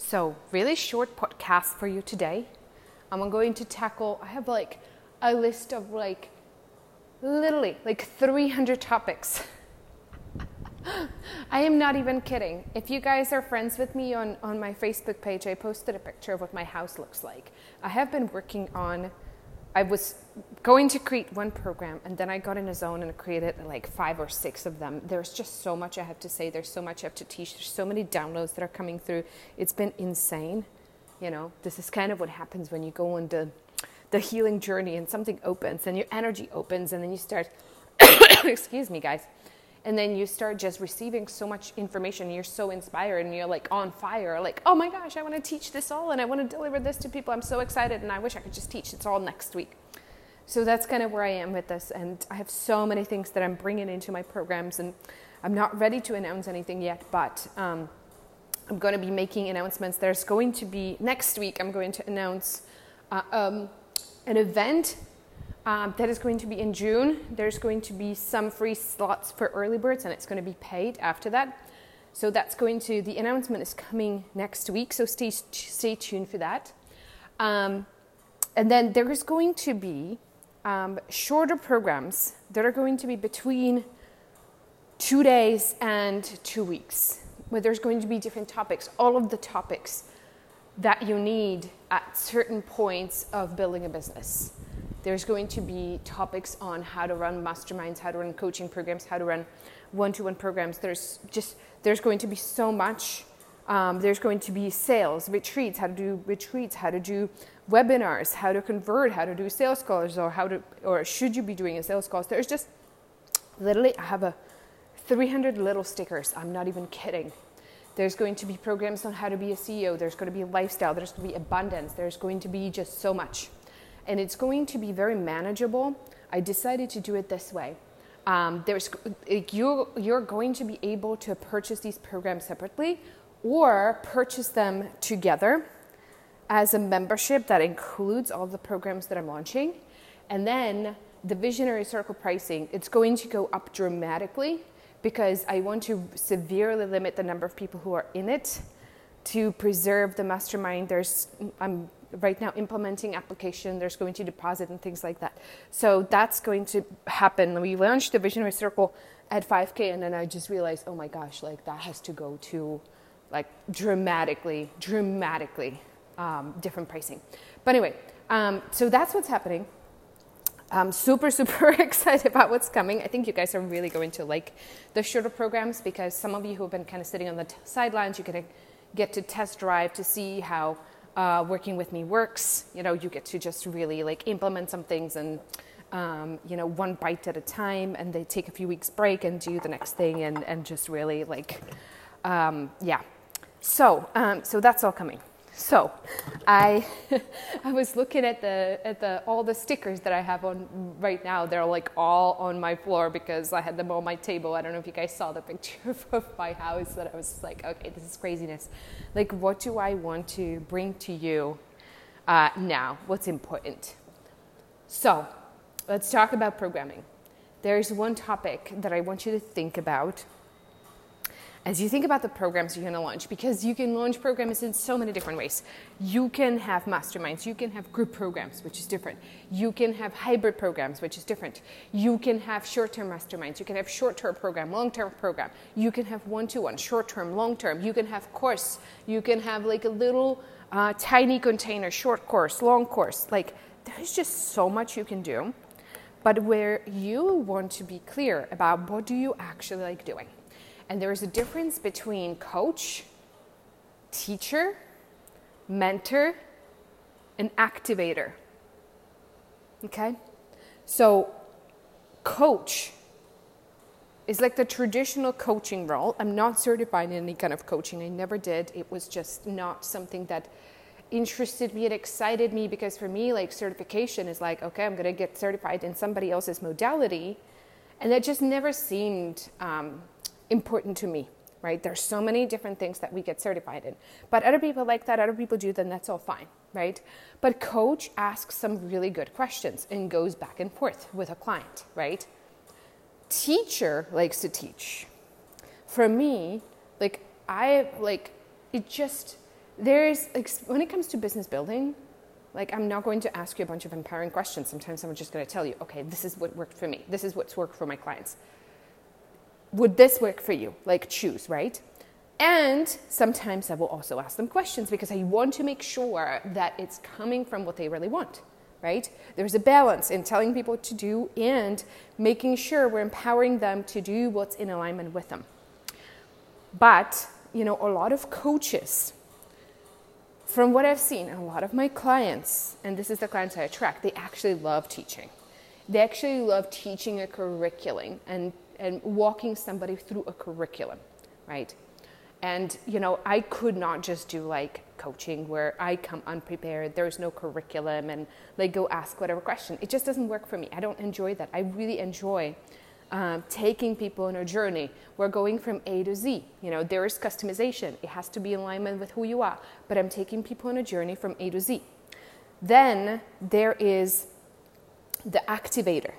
So, really short podcast for you today. I'm going to tackle, I have like a list of like literally like 300 topics. I am not even kidding. If you guys are friends with me on, on my Facebook page, I posted a picture of what my house looks like. I have been working on I was going to create one program and then I got in a zone and created like five or six of them. There's just so much I have to say. There's so much I have to teach. There's so many downloads that are coming through. It's been insane. You know, this is kind of what happens when you go on the, the healing journey and something opens and your energy opens and then you start, excuse me, guys and then you start just receiving so much information you're so inspired and you're like on fire like oh my gosh i want to teach this all and i want to deliver this to people i'm so excited and i wish i could just teach it's all next week so that's kind of where i am with this and i have so many things that i'm bringing into my programs and i'm not ready to announce anything yet but um, i'm going to be making announcements there's going to be next week i'm going to announce uh, um, an event um, that is going to be in June. There's going to be some free slots for early birds, and it's going to be paid after that. So that's going to the announcement is coming next week. So stay stay tuned for that. Um, and then there is going to be um, shorter programs that are going to be between two days and two weeks, where there's going to be different topics, all of the topics that you need at certain points of building a business. There's going to be topics on how to run masterminds, how to run coaching programs, how to run one-to-one programs. There's just there's going to be so much. Um, there's going to be sales retreats, how to do retreats, how to do webinars, how to convert, how to do sales calls, or how to or should you be doing a sales calls. There's just literally I have a 300 little stickers. I'm not even kidding. There's going to be programs on how to be a CEO. There's going to be lifestyle. There's going to be abundance. There's going to be just so much and it's going to be very manageable. I decided to do it this way. Um, there's you're, you're going to be able to purchase these programs separately or purchase them together as a membership that includes all the programs that I'm launching. And then the Visionary Circle pricing, it's going to go up dramatically because I want to severely limit the number of people who are in it to preserve the mastermind. There's I'm right now implementing application there's going to deposit and things like that so that's going to happen we launched the visionary circle at 5k and then i just realized oh my gosh like that has to go to like dramatically dramatically um, different pricing but anyway um, so that's what's happening I'm super, super excited about what's coming. I think you guys are really going to like the shorter programs because some of you who have been kind of sitting on the t- sidelines, you're going to get to test drive to see how uh, working with me works. You know, you get to just really like implement some things and um, you know one bite at a time, and they take a few weeks break and do the next thing, and and just really like um, yeah. So um, so that's all coming. So, I I was looking at the at the all the stickers that I have on right now. They're like all on my floor because I had them on my table. I don't know if you guys saw the picture of my house. That I was like, okay, this is craziness. Like, what do I want to bring to you uh, now? What's important? So, let's talk about programming. There's one topic that I want you to think about as you think about the programs you're going to launch, because you can launch programs in so many different ways. You can have masterminds, you can have group programs, which is different. You can have hybrid programs, which is different. You can have short term masterminds, you can have short term program, long term program. You can have one to one, short term, long term. You can have course, you can have like a little uh, tiny container, short course, long course. Like there's just so much you can do. But where you want to be clear about what do you actually like doing and there is a difference between coach, teacher, mentor, and activator. Okay? So, coach is like the traditional coaching role. I'm not certified in any kind of coaching, I never did. It was just not something that interested me and excited me because for me, like certification is like, okay, I'm gonna get certified in somebody else's modality. And that just never seemed um, important to me, right? There's so many different things that we get certified in. But other people like that, other people do, then that's all fine, right? But coach asks some really good questions and goes back and forth with a client, right? Teacher likes to teach. For me, like I like it just there's like when it comes to business building, like I'm not going to ask you a bunch of empowering questions. Sometimes I'm just going to tell you, okay, this is what worked for me. This is what's worked for my clients. Would this work for you? Like choose, right? And sometimes I will also ask them questions because I want to make sure that it's coming from what they really want, right? There's a balance in telling people what to do and making sure we're empowering them to do what's in alignment with them. But, you know, a lot of coaches, from what I've seen, a lot of my clients, and this is the clients I attract, they actually love teaching. They actually love teaching a curriculum and, and walking somebody through a curriculum, right? And, you know, I could not just do like coaching where I come unprepared, there's no curriculum, and like go ask whatever question. It just doesn't work for me. I don't enjoy that. I really enjoy um, taking people on a journey. We're going from A to Z. You know, there is customization, it has to be in alignment with who you are, but I'm taking people on a journey from A to Z. Then there is the activator.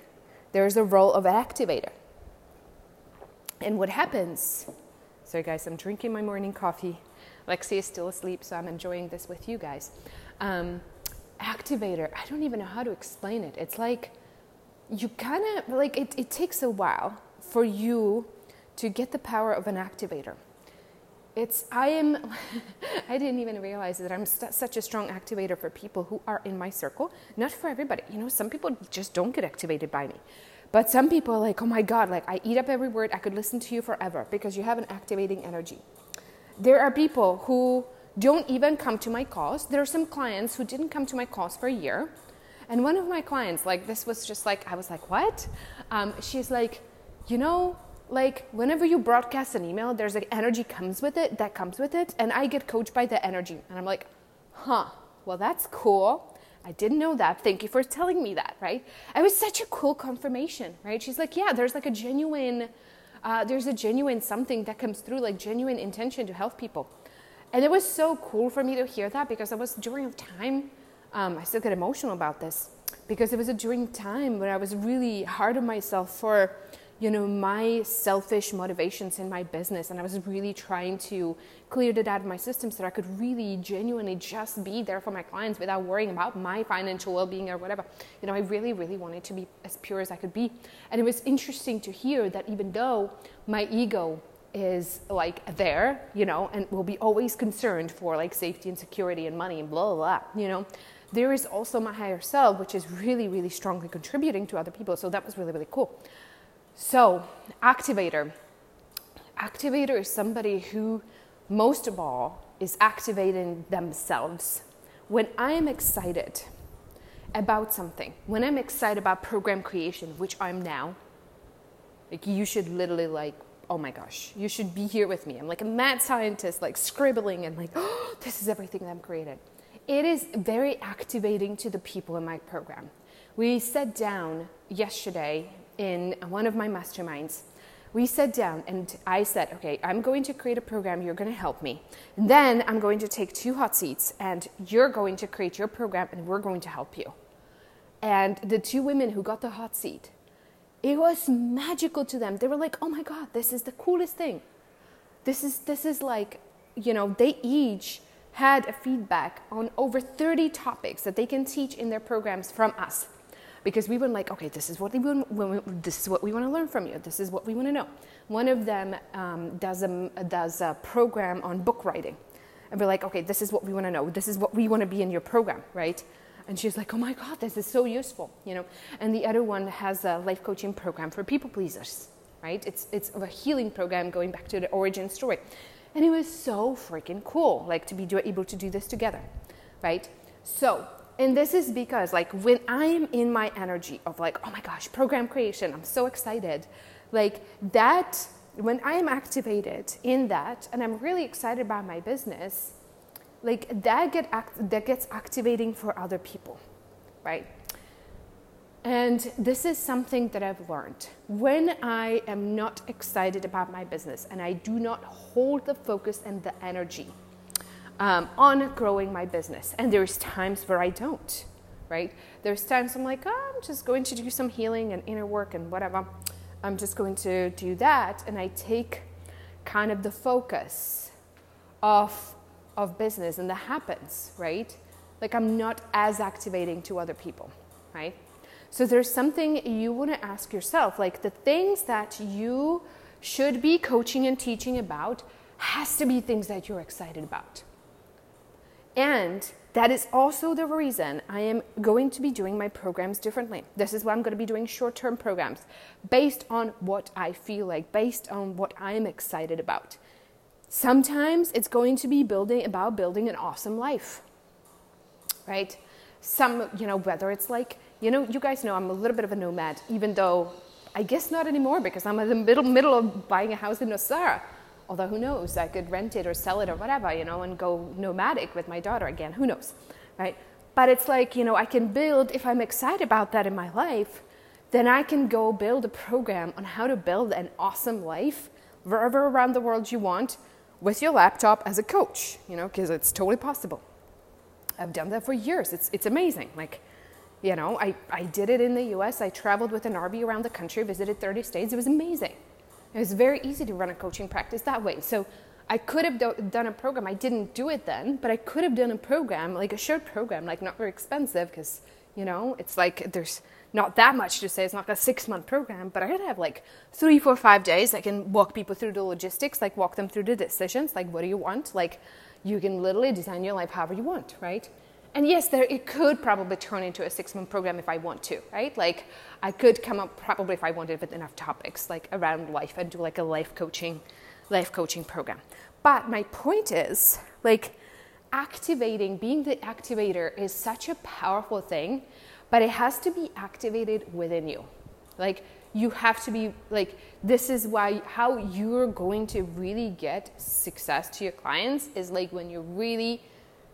There's a role of an activator. And what happens so, guys, I'm drinking my morning coffee. Lexi is still asleep, so I'm enjoying this with you guys. Um, activator, I don't even know how to explain it. It's like you kind of like it, it takes a while for you to get the power of an activator. It's, I am, I didn't even realize that I'm st- such a strong activator for people who are in my circle. Not for everybody. You know, some people just don't get activated by me. But some people are like, oh my God, like I eat up every word, I could listen to you forever because you have an activating energy. There are people who don't even come to my calls. There are some clients who didn't come to my calls for a year. And one of my clients, like, this was just like, I was like, what? Um, she's like, you know, like, whenever you broadcast an email, there's like energy comes with it, that comes with it. And I get coached by the energy. And I'm like, huh, well, that's cool. I didn't know that. Thank you for telling me that, right? It was such a cool confirmation, right? She's like, yeah, there's like a genuine, uh, there's a genuine something that comes through, like genuine intention to help people. And it was so cool for me to hear that because I was during a time, um, I still get emotional about this, because it was a during time when I was really hard on myself for you know, my selfish motivations in my business. And I was really trying to clear that out of my system so that I could really genuinely just be there for my clients without worrying about my financial well being or whatever. You know, I really, really wanted to be as pure as I could be. And it was interesting to hear that even though my ego is like there, you know, and will be always concerned for like safety and security and money and blah, blah, blah, you know, there is also my higher self, which is really, really strongly contributing to other people. So that was really, really cool. So, activator. Activator is somebody who, most of all, is activating themselves. When I am excited about something, when I'm excited about program creation, which I'm now, like you should literally like, oh my gosh, you should be here with me. I'm like a mad scientist, like scribbling and like, oh, this is everything that I'm created. It is very activating to the people in my program. We sat down yesterday in one of my masterminds, we sat down and I said, okay, I'm going to create a program, you're going to help me. And then I'm going to take two hot seats and you're going to create your program and we're going to help you. And the two women who got the hot seat, it was magical to them. They were like, oh my God, this is the coolest thing. This is, this is like, you know, they each had a feedback on over 30 topics that they can teach in their programs from us because we were like, okay, this is what we want, this is what we want to learn from you. This is what we want to know. One of them um, does a does a program on book writing, and we're like, okay, this is what we want to know. This is what we want to be in your program, right? And she's like, oh my god, this is so useful, you know. And the other one has a life coaching program for people pleasers, right? It's it's a healing program going back to the origin story, and it was so freaking cool, like to be able to do this together, right? So and this is because, like, when I'm in my energy of, like, oh my gosh, program creation, I'm so excited, like, that, when I'm activated in that and I'm really excited about my business, like, that, get act- that gets activating for other people, right? And this is something that I've learned. When I am not excited about my business and I do not hold the focus and the energy, um, on growing my business. And there's times where I don't, right? There's times I'm like, oh, I'm just going to do some healing and inner work and whatever. I'm just going to do that. And I take kind of the focus off of business and that happens, right? Like I'm not as activating to other people, right? So there's something you want to ask yourself like the things that you should be coaching and teaching about has to be things that you're excited about. And that is also the reason I am going to be doing my programs differently. This is why I'm going to be doing short term programs based on what I feel like, based on what I'm excited about. Sometimes it's going to be building about building an awesome life. Right? Some, you know, whether it's like, you know, you guys know I'm a little bit of a nomad, even though I guess not anymore because I'm in the middle middle of buying a house in Nosara. Although who knows, I could rent it or sell it or whatever, you know, and go nomadic with my daughter again. Who knows, right? But it's like, you know, I can build, if I'm excited about that in my life, then I can go build a program on how to build an awesome life wherever around the world you want with your laptop as a coach, you know, because it's totally possible. I've done that for years. It's, it's amazing. Like, you know, I, I did it in the US. I traveled with an RV around the country, visited 30 states. It was amazing. It was very easy to run a coaching practice that way. So I could have do- done a program. I didn't do it then, but I could have done a program, like a short program, like not very expensive, because, you know, it's like there's not that much to say. It's not a six month program, but I could have like three, four, five days. I can walk people through the logistics, like walk them through the decisions, like what do you want? Like you can literally design your life however you want, right? And yes, there, it could probably turn into a six month program if I want to, right? Like, I could come up probably if I wanted with enough topics, like around life, and do like a life coaching, life coaching program. But my point is, like, activating, being the activator is such a powerful thing, but it has to be activated within you. Like, you have to be like this is why how you're going to really get success to your clients is like when you're really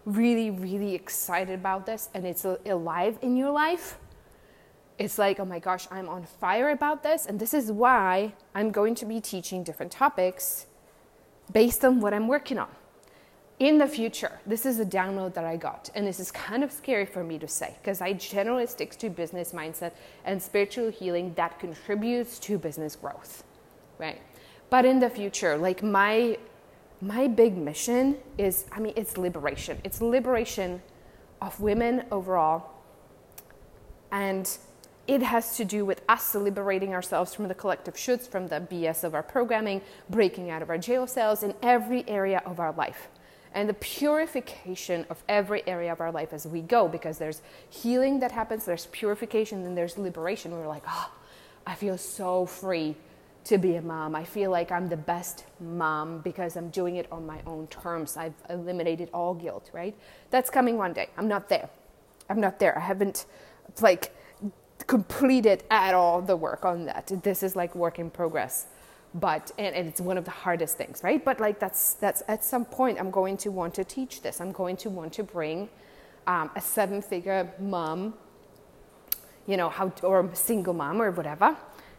really, really excited about this and it's alive in your life, it's like, oh my gosh, I'm on fire about this. And this is why I'm going to be teaching different topics based on what I'm working on. In the future, this is a download that I got, and this is kind of scary for me to say because I generally stick to business mindset and spiritual healing that contributes to business growth, right? But in the future, like my my big mission is I mean, it's liberation. It's liberation of women overall. And it has to do with us liberating ourselves from the collective shoulds, from the BS of our programming, breaking out of our jail cells in every area of our life. And the purification of every area of our life as we go, because there's healing that happens, there's purification, and there's liberation. We're like, oh, I feel so free to be a mom. I feel like I'm the best mom because I'm doing it on my own terms. I've eliminated all guilt, right? That's coming one day. I'm not there. I'm not there. I haven't like completed at all the work on that. This is like work in progress. But and, and it's one of the hardest things, right? But like that's that's at some point I'm going to want to teach this. I'm going to want to bring um, a seven-figure mom, you know, how or a single mom or whatever,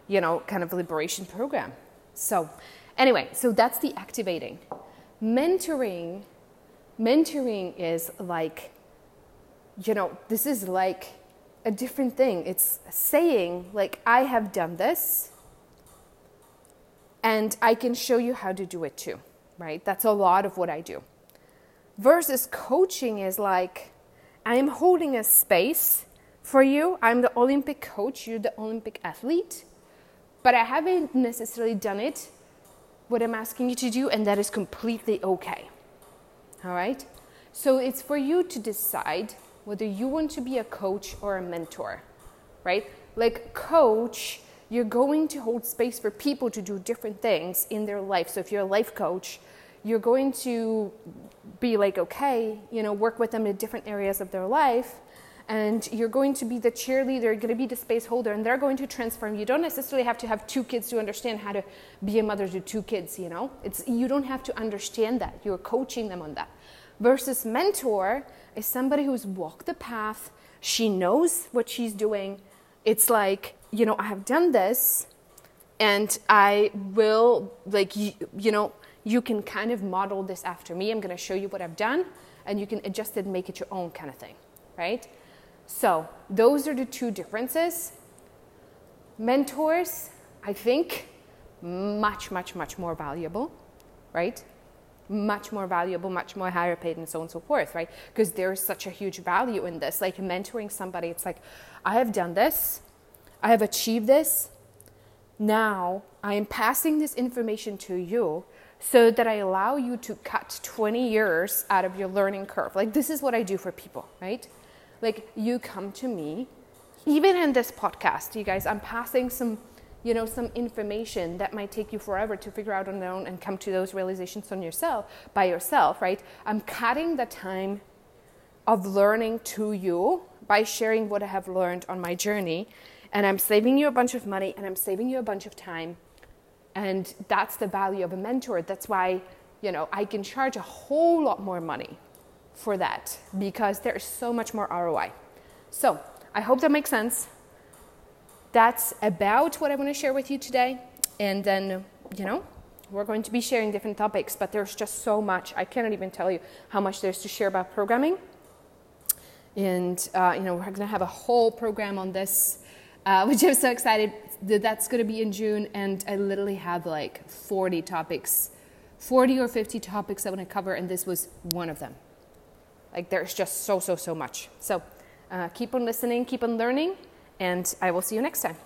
you know, kind of liberation program. So, anyway, so that's the activating. Mentoring, mentoring is like, you know, this is like a different thing. It's saying, like, I have done this and I can show you how to do it too, right? That's a lot of what I do. Versus coaching is like, I am holding a space for you. I'm the Olympic coach, you're the Olympic athlete but I haven't necessarily done it what I'm asking you to do, and that is completely okay. All right? So it's for you to decide whether you want to be a coach or a mentor, right? Like, coach, you're going to hold space for people to do different things in their life. So if you're a life coach, you're going to be like, okay, you know, work with them in different areas of their life and you're going to be the cheerleader, you're going to be the space holder, and they're going to transform. You don't necessarily have to have two kids to understand how to be a mother to two kids, you know? It's, you don't have to understand that. You're coaching them on that. Versus mentor is somebody who's walked the path, she knows what she's doing. It's like, you know, I have done this, and I will, like, you, you know, you can kind of model this after me. I'm going to show you what I've done, and you can adjust it and make it your own kind of thing, right? So, those are the two differences. Mentors, I think, much, much, much more valuable, right? much more valuable, much more higher paid, and so on and so forth, right? Because there's such a huge value in this. Like mentoring somebody, it's like, I have done this, I have achieved this. Now I am passing this information to you so that I allow you to cut 20 years out of your learning curve. Like, this is what I do for people, right? Like, you come to me, even in this podcast, you guys, I'm passing some you know some information that might take you forever to figure out on your own and come to those realizations on yourself by yourself right? I'm cutting the time of learning to you by sharing what i have learned on my journey and i'm saving you a bunch of money and i'm saving you a bunch of time and that's the value of a mentor. That's why you know i can charge a whole lot more money for that because there's so much more roi so i hope that makes sense that's about what I want to share with you today. And then, you know, we're going to be sharing different topics, but there's just so much. I cannot even tell you how much there's to share about programming. And, uh, you know, we're going to have a whole program on this, uh, which I'm so excited that that's going to be in June. And I literally have like 40 topics, 40 or 50 topics I want to cover, and this was one of them. Like, there's just so, so, so much. So, uh, keep on listening, keep on learning and I will see you next time.